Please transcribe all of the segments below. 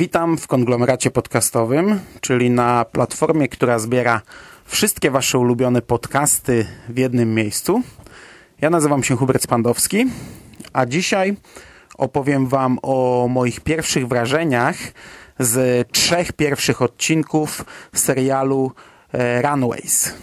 Witam w konglomeracie podcastowym, czyli na platformie, która zbiera wszystkie Wasze ulubione podcasty w jednym miejscu. Ja nazywam się Hubert Spandowski, a dzisiaj opowiem Wam o moich pierwszych wrażeniach z trzech pierwszych odcinków serialu e, Runways.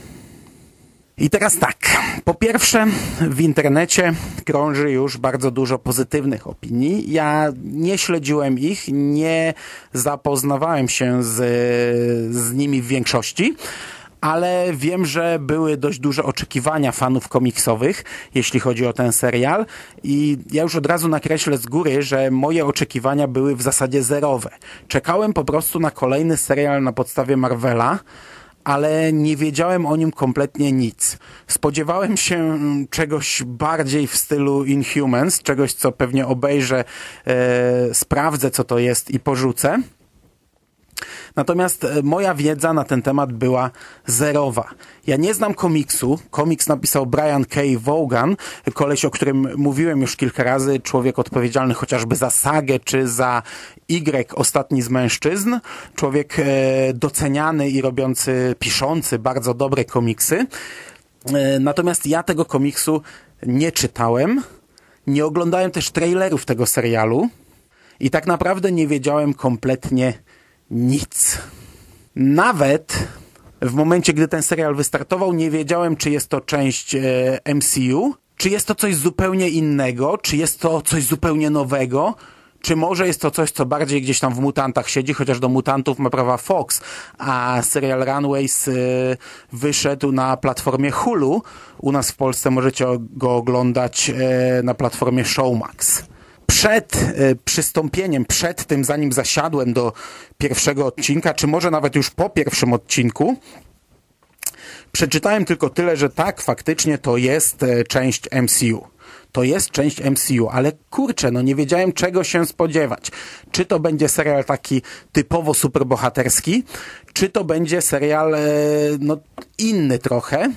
I teraz tak. Po pierwsze, w internecie krąży już bardzo dużo pozytywnych opinii. Ja nie śledziłem ich, nie zapoznawałem się z, z nimi w większości. Ale wiem, że były dość duże oczekiwania fanów komiksowych, jeśli chodzi o ten serial. I ja już od razu nakreślę z góry, że moje oczekiwania były w zasadzie zerowe. Czekałem po prostu na kolejny serial na podstawie Marvela ale nie wiedziałem o nim kompletnie nic. Spodziewałem się mm, czegoś bardziej w stylu Inhumans, czegoś, co pewnie obejrzę, e, sprawdzę, co to jest i porzucę. Natomiast e, moja wiedza na ten temat była zerowa. Ja nie znam komiksu. Komiks napisał Brian K. Vaughan, koleś, o którym mówiłem już kilka razy, człowiek odpowiedzialny chociażby za sagę czy za Y, ostatni z mężczyzn. Człowiek e, doceniany i robiący, piszący bardzo dobre komiksy. E, natomiast ja tego komiksu nie czytałem. Nie oglądałem też trailerów tego serialu. I tak naprawdę nie wiedziałem kompletnie nic. Nawet w momencie, gdy ten serial wystartował, nie wiedziałem, czy jest to część e, MCU, czy jest to coś zupełnie innego, czy jest to coś zupełnie nowego, czy może jest to coś, co bardziej gdzieś tam w mutantach siedzi, chociaż do mutantów ma prawa Fox, a serial Runways e, wyszedł na platformie Hulu. U nas w Polsce możecie go oglądać e, na platformie Showmax przed e, przystąpieniem, przed tym, zanim zasiadłem do pierwszego odcinka, czy może nawet już po pierwszym odcinku, przeczytałem tylko tyle, że tak, faktycznie to jest e, część MCU. To jest część MCU, ale kurczę, no nie wiedziałem czego się spodziewać. Czy to będzie serial taki typowo superbohaterski, czy to będzie serial e, no, inny trochę.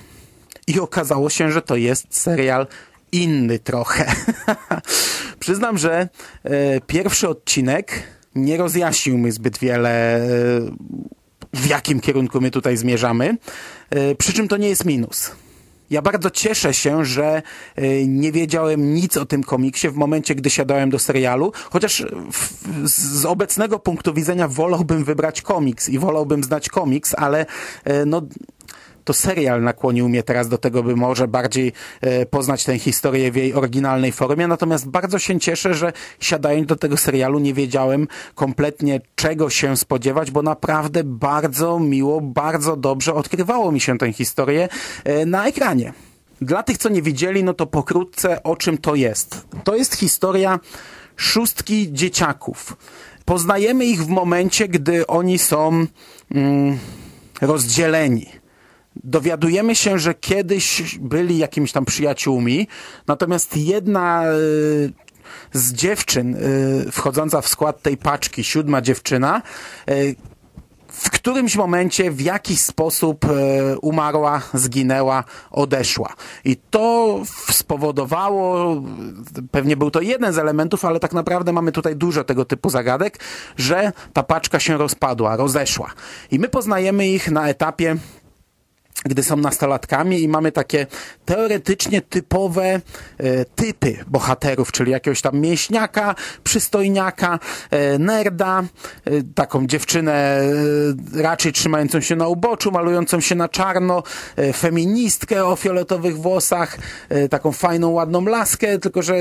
I okazało się, że to jest serial inny trochę. Przyznam, że e, pierwszy odcinek nie rozjaśnił mi zbyt wiele, e, w jakim kierunku my tutaj zmierzamy. E, przy czym to nie jest minus. Ja bardzo cieszę się, że nie wiedziałem nic o tym komiksie w momencie, gdy siadałem do serialu, chociaż w, z obecnego punktu widzenia wolałbym wybrać komiks i wolałbym znać komiks, ale no to serial nakłonił mnie teraz do tego, by może bardziej e, poznać tę historię w jej oryginalnej formie. Natomiast bardzo się cieszę, że siadając do tego serialu nie wiedziałem kompletnie czego się spodziewać, bo naprawdę bardzo miło, bardzo dobrze odkrywało mi się tę historię e, na ekranie. Dla tych, co nie widzieli, no to pokrótce o czym to jest. To jest historia szóstki dzieciaków. Poznajemy ich w momencie, gdy oni są mm, rozdzieleni dowiadujemy się, że kiedyś byli jakimiś tam przyjaciółmi, natomiast jedna e, z dziewczyn e, wchodząca w skład tej paczki, siódma dziewczyna, e, w którymś momencie w jakiś sposób umarła, zginęła, odeszła. I to spowodowało, pewnie był to jeden z elementów, ale tak naprawdę mamy tutaj dużo tego typu zagadek, że ta paczka się rozpadła, rozeszła. I my poznajemy ich na etapie gdy są nastolatkami i mamy takie teoretycznie typowe e, typy bohaterów, czyli jakiegoś tam mięśniaka, przystojniaka, e, nerda, e, taką dziewczynę e, raczej trzymającą się na uboczu, malującą się na czarno, e, feministkę o fioletowych włosach, e, taką fajną, ładną laskę, tylko że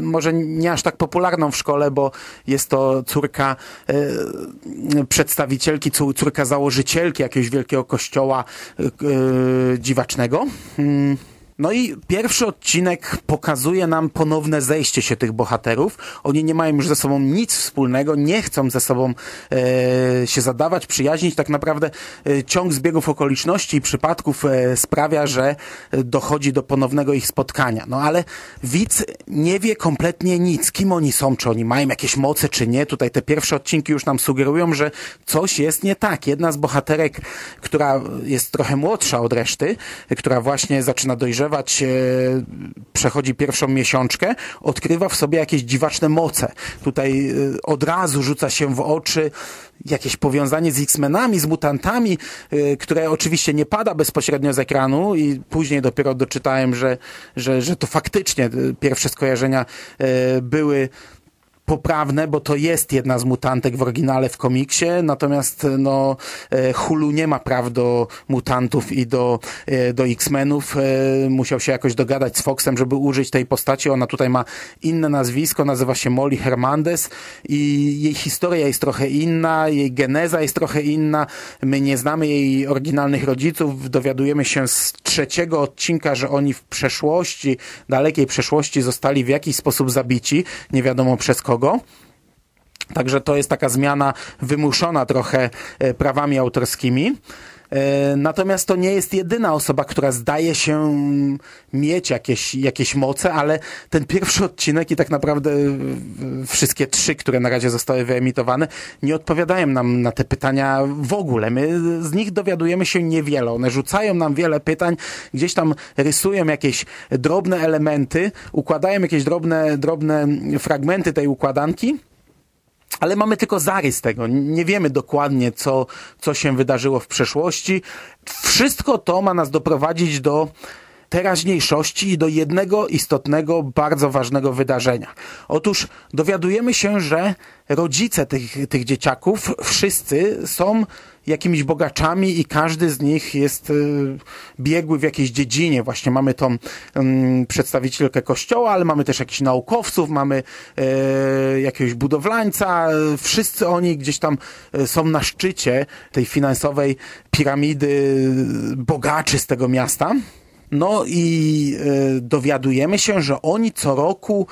może nie aż tak popularną w szkole, bo jest to córka przedstawicielki, córka założycielki jakiegoś wielkiego kościoła dziwacznego. No i pierwszy odcinek pokazuje nam ponowne zejście się tych bohaterów. Oni nie mają już ze sobą nic wspólnego, nie chcą ze sobą e, się zadawać, przyjaźnić. Tak naprawdę e, ciąg zbiegów okoliczności i przypadków e, sprawia, że dochodzi do ponownego ich spotkania. No ale widz nie wie kompletnie nic, kim oni są, czy oni mają jakieś moce, czy nie. Tutaj te pierwsze odcinki już nam sugerują, że coś jest nie tak. Jedna z bohaterek, która jest trochę młodsza od reszty, która właśnie zaczyna dojrzewać, e, przechodzi pierwszą miesiączkę, odkrywa w sobie jakieś dziwaczne moce. Tutaj e, od razu rzuca się w oczy jakieś powiązanie z X-Menami, z mutantami, e, które oczywiście nie pada bezpośrednio z ekranu i później dopiero doczytałem, że, że, że to faktycznie pierwsze skojarzenia były poprawne, bo to jest jedna z mutantek w oryginale w komiksie, natomiast no, e, Hulu nie ma praw do mutantów i do, e, do X-Menów. E, musiał się jakoś dogadać z Foxem, żeby użyć tej postaci. Ona tutaj ma inne nazwisko, nazywa się Molly Hernandez i jej historia jest trochę inna, jej geneza jest trochę inna. My nie znamy jej oryginalnych rodziców. Dowiadujemy się z trzeciego odcinka, że oni w przeszłości, dalekiej przeszłości zostali w jakiś sposób zabici. Nie wiadomo przez kogo Także to jest taka zmiana wymuszona trochę e, prawami autorskimi. E, natomiast to nie jest jedyna osoba, która zdaje się mieć jakieś, jakieś moce, ale ten pierwszy odcinek i tak naprawdę wszystkie trzy, które na razie zostały wyemitowane, nie odpowiadają nam na te pytania w ogóle. My z nich dowiadujemy się niewiele. One rzucają nam wiele pytań, gdzieś tam rysują jakieś drobne elementy, układają jakieś drobne, drobne fragmenty tej układanki ale mamy tylko zarys tego. Nie wiemy dokładnie, co, co się wydarzyło w przeszłości. Wszystko to ma nas doprowadzić do teraźniejszości i do jednego istotnego, bardzo ważnego wydarzenia. Otóż dowiadujemy się, że rodzice tych, tych dzieciaków wszyscy są jakimiś bogaczami i każdy z nich jest y, biegły w jakiejś dziedzinie. Właśnie mamy tą um, przedstawicielkę kościoła, ale mamy też jakichś naukowców, mamy e, jakiegoś budowlańca. Wszyscy oni gdzieś tam e, są na szczycie tej finansowej piramidy bogaczy z tego miasta. No i e, dowiadujemy się, że oni co roku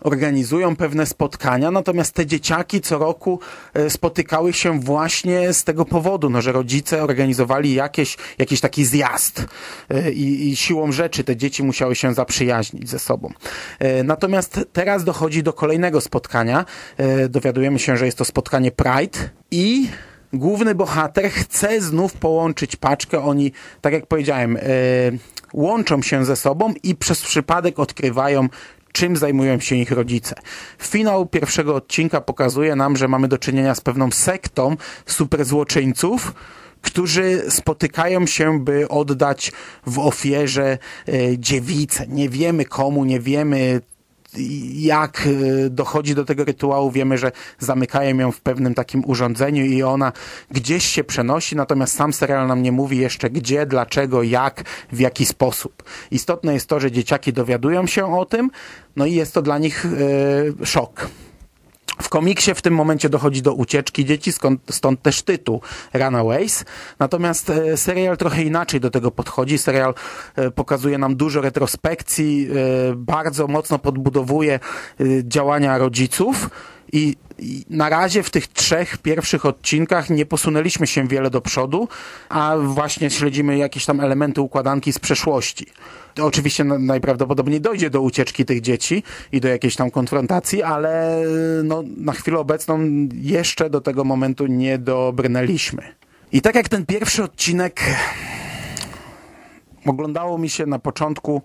organizują pewne spotkania, natomiast te dzieciaki co roku e, spotykały się właśnie z tego powodu, no, że rodzice organizowali jakieś, jakiś taki zjazd e, i, i siłą rzeczy te dzieci musiały się zaprzyjaźnić ze sobą. Natomiast teraz dochodzi do kolejnego spotkania. Dowiadujemy się, że jest to spotkanie Pride i główny bohater chce znów połączyć paczkę. Oni, tak jak powiedziałem, łączą się ze sobą i przez przypadek odkrywają, czym zajmują się ich rodzice. Finał pierwszego odcinka pokazuje nam, że mamy do czynienia z pewną sektą superzłoczyńców, którzy spotykają się, by oddać w ofierze e, dziewicę. Nie wiemy komu, nie wiemy jak e, dochodzi do tego rytuału, wiemy, że zamykają ją w pewnym takim urządzeniu i ona gdzieś się przenosi, natomiast sam serial nam nie mówi jeszcze gdzie, dlaczego, jak, w jaki sposób. Istotne jest to, że dzieciaki dowiadują się o tym, no i jest to dla nich yy, szok. W komiksie w tym momencie dochodzi do ucieczki dzieci, skąd, stąd też tytuł Runaways. Natomiast e, serial trochę inaczej do tego podchodzi. Serial e, pokazuje nam dużo retrospekcji, e, bardzo mocno podbudowuje e, działania rodziców i, i na razie w tych trzech pierwszych odcinkach nie posunęliśmy się wiele do przodu, a właśnie śledzimy jakieś tam elementy układanki z przeszłości. Oczywiście najprawdopodobniej dojdzie do ucieczki tych dzieci i do jakiejś tam konfrontacji, ale no, na chwilę obecną jeszcze do tego momentu nie dobrnęliśmy. I tak jak ten pierwszy odcinek oglądało mi się na początku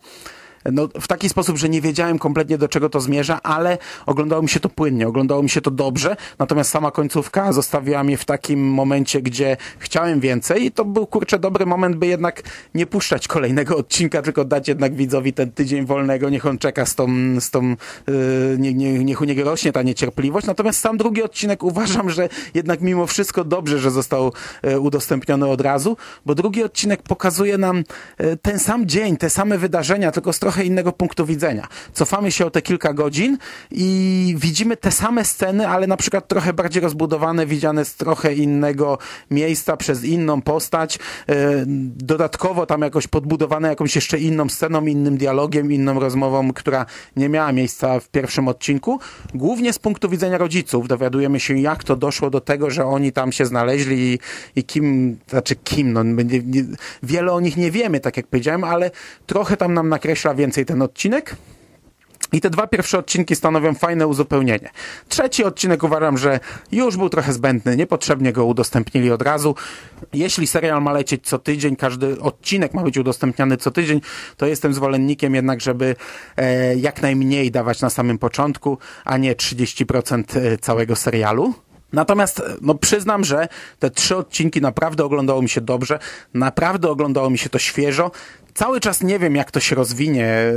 no, w taki sposób, że nie wiedziałem kompletnie do czego to zmierza, ale oglądało mi się to płynnie, oglądało mi się to dobrze, natomiast sama końcówka zostawiła mnie w takim momencie, gdzie chciałem więcej i to był kurczę dobry moment, by jednak nie puszczać kolejnego odcinka, tylko dać jednak widzowi ten tydzień wolnego, niech on czeka z tą, z tą yy, nie, nie, niech u niego rośnie ta niecierpliwość, natomiast sam drugi odcinek uważam, że jednak mimo wszystko dobrze, że został yy, udostępniony od razu, bo drugi odcinek pokazuje nam yy, ten sam dzień, te same wydarzenia, tylko z trochę innego punktu widzenia. Cofamy się o te kilka godzin i widzimy te same sceny, ale na przykład trochę bardziej rozbudowane, widziane z trochę innego miejsca, przez inną postać. E, dodatkowo tam jakoś podbudowane jakąś jeszcze inną sceną, innym dialogiem, inną rozmową, która nie miała miejsca w pierwszym odcinku. Głównie z punktu widzenia rodziców dowiadujemy się, jak to doszło do tego, że oni tam się znaleźli i, i kim, znaczy kim, no nie, nie, wiele o nich nie wiemy, tak jak powiedziałem, ale trochę tam nam nakreśla więcej ten odcinek. I te dwa pierwsze odcinki stanowią fajne uzupełnienie. Trzeci odcinek uważam, że już był trochę zbędny, niepotrzebnie go udostępnili od razu. Jeśli serial ma lecieć co tydzień, każdy odcinek ma być udostępniany co tydzień, to jestem zwolennikiem jednak, żeby e, jak najmniej dawać na samym początku, a nie 30% e, całego serialu. Natomiast e, no, przyznam, że te trzy odcinki naprawdę oglądało mi się dobrze, naprawdę oglądało mi się to świeżo. Cały czas nie wiem, jak to się rozwinie, e,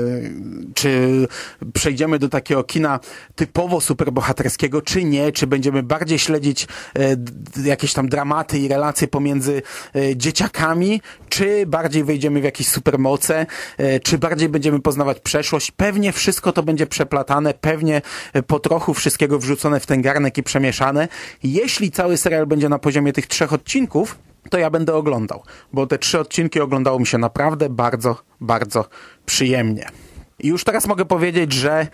czy przejdziemy do takiego kina typowo superbohaterskiego, czy nie, czy będziemy bardziej śledzić e, jakieś tam dramaty i relacje pomiędzy e, dzieciakami, czy bardziej wejdziemy w jakieś supermoce, czy bardziej będziemy poznawać przeszłość. Pewnie wszystko to będzie przeplatane, pewnie po trochu wszystkiego wrzucone w ten garnek i przemieszane. Jeśli cały serial będzie na poziomie tych trzech odcinków, to ja będę oglądał, bo te trzy odcinki oglądało mi się naprawdę bardzo, bardzo przyjemnie. I już teraz mogę powiedzieć, że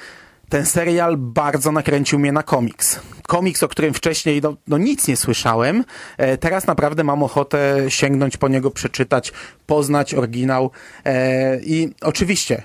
ten serial bardzo nakręcił mnie na komiks. Komiks, o którym wcześniej no, no nic nie słyszałem. E, teraz naprawdę mam ochotę sięgnąć po niego, przeczytać, poznać oryginał. E, I oczywiście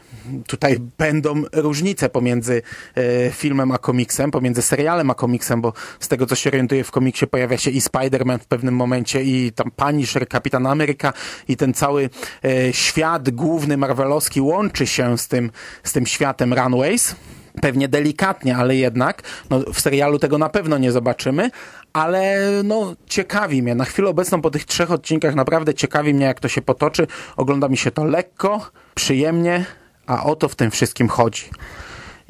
tutaj będą różnice pomiędzy e, filmem a komiksem, pomiędzy serialem a komiksem, bo z tego co się orientuję w komiksie pojawia się i Spider-Man w pewnym momencie i tam Punisher, Kapitan Ameryka i ten cały e, świat główny marvelowski łączy się z tym, z tym światem Runways pewnie delikatnie, ale jednak no, w serialu tego na pewno nie zobaczymy, ale no, ciekawi mnie. Na chwilę obecną po tych trzech odcinkach naprawdę ciekawi mnie, jak to się potoczy. Ogląda mi się to lekko, przyjemnie, a o to w tym wszystkim chodzi.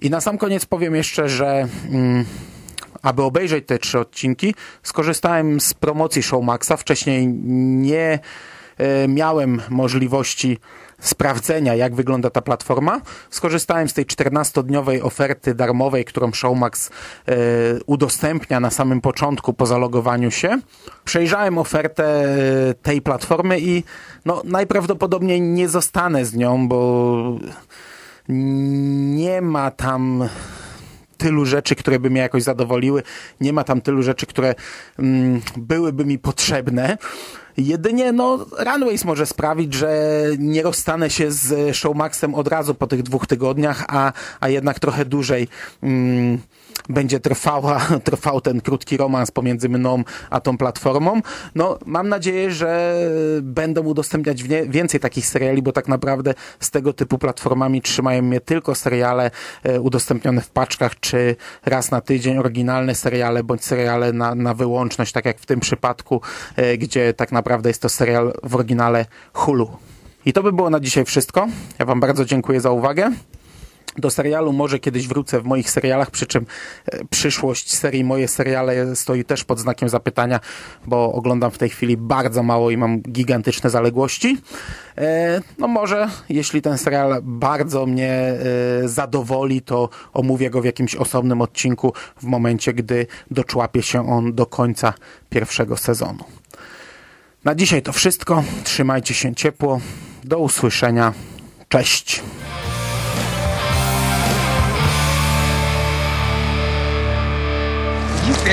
I na sam koniec powiem jeszcze, że mm, aby obejrzeć te trzy odcinki, skorzystałem z promocji Showmaxa. Wcześniej nie e, miałem możliwości sprawdzenia, jak wygląda ta platforma. Skorzystałem z tej 14-dniowej oferty darmowej, którą Showmax e, udostępnia na samym początku po zalogowaniu się. Przejrzałem ofertę e, tej platformy i no, najprawdopodobniej nie zostanę z nią, bo nie ma tam tylu rzeczy, które by mnie jakoś zadowoliły. Nie ma tam tylu rzeczy, które mm, byłyby mi potrzebne. Jedynie no, Runways może sprawić, że nie rozstanę się z Showmaxem od razu po tych dwóch tygodniach, a, a jednak trochę dłużej mm, będzie trwała, trwał ten krótki romans pomiędzy mną a tą platformą. No, mam nadzieję, że będą udostępniać więcej takich seriali, bo tak naprawdę z tego typu platformami trzymają mnie tylko seriale e, udostępnione w paczkach, czy raz na tydzień oryginalne seriale, bądź seriale na, na wyłączność, tak jak w tym przypadku, e, gdzie tak naprawdę jest to serial w oryginale Hulu. I to by było na dzisiaj wszystko. Ja Wam bardzo dziękuję za uwagę. Do serialu może kiedyś wrócę w moich serialach, przy czym e, przyszłość serii Moje seriale stoi też pod znakiem zapytania, bo oglądam w tej chwili bardzo mało i mam gigantyczne zaległości. E, no może, jeśli ten serial bardzo mnie e, zadowoli, to omówię go w jakimś osobnym odcinku w momencie, gdy doczłapie się on do końca pierwszego sezonu. Na dzisiaj to wszystko. Trzymajcie się ciepło. Do usłyszenia. Cześć.